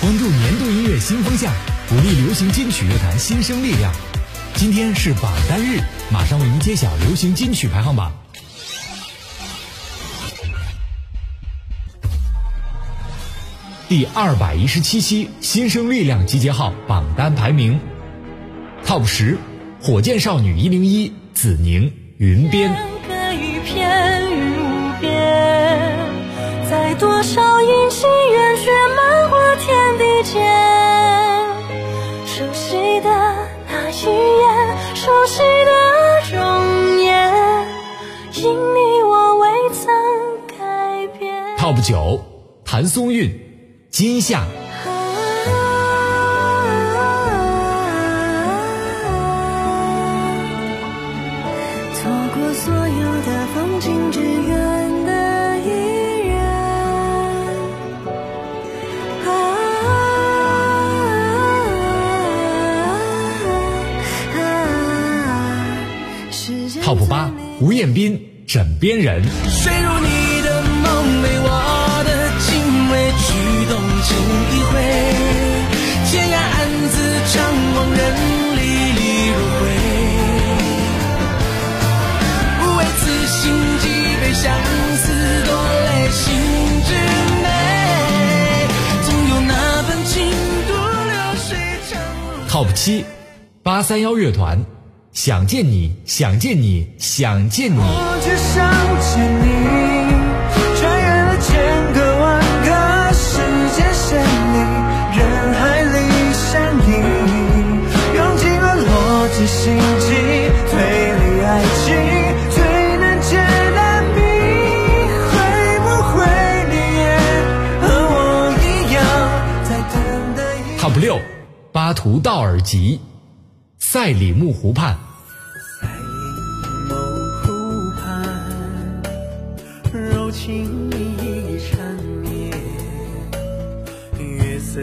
关注年度音乐新风向，鼓励流行金曲乐坛新生力量。今天是榜单日，马上为您揭晓流行金曲排行榜。第二百一十七期新生力量集结号榜单排名：TOP 十，火箭少女一零一，紫宁，云边。在多少九，谭松韵，今夏。错过所有的风景，只得一人。Top 八，吴彦斌，枕边人。回，天涯暗自张望，任历历如晖。不为此心几杯相思，多泪心之美。总有那份情独流水长。Top 七，八三幺乐团。想见你，想见你，想见你。我只想见你。心机，推理爱情最难解难谜。会不会你也和我一样在等待？Top 六，巴图道尔吉，赛里木湖畔。柔情一缠绵，月色。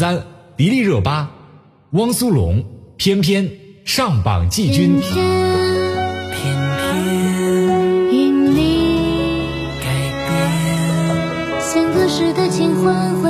三，迪丽热巴，汪苏泷，翩翩上榜季军。翩翩，因你改变，像隔世的情欢欢。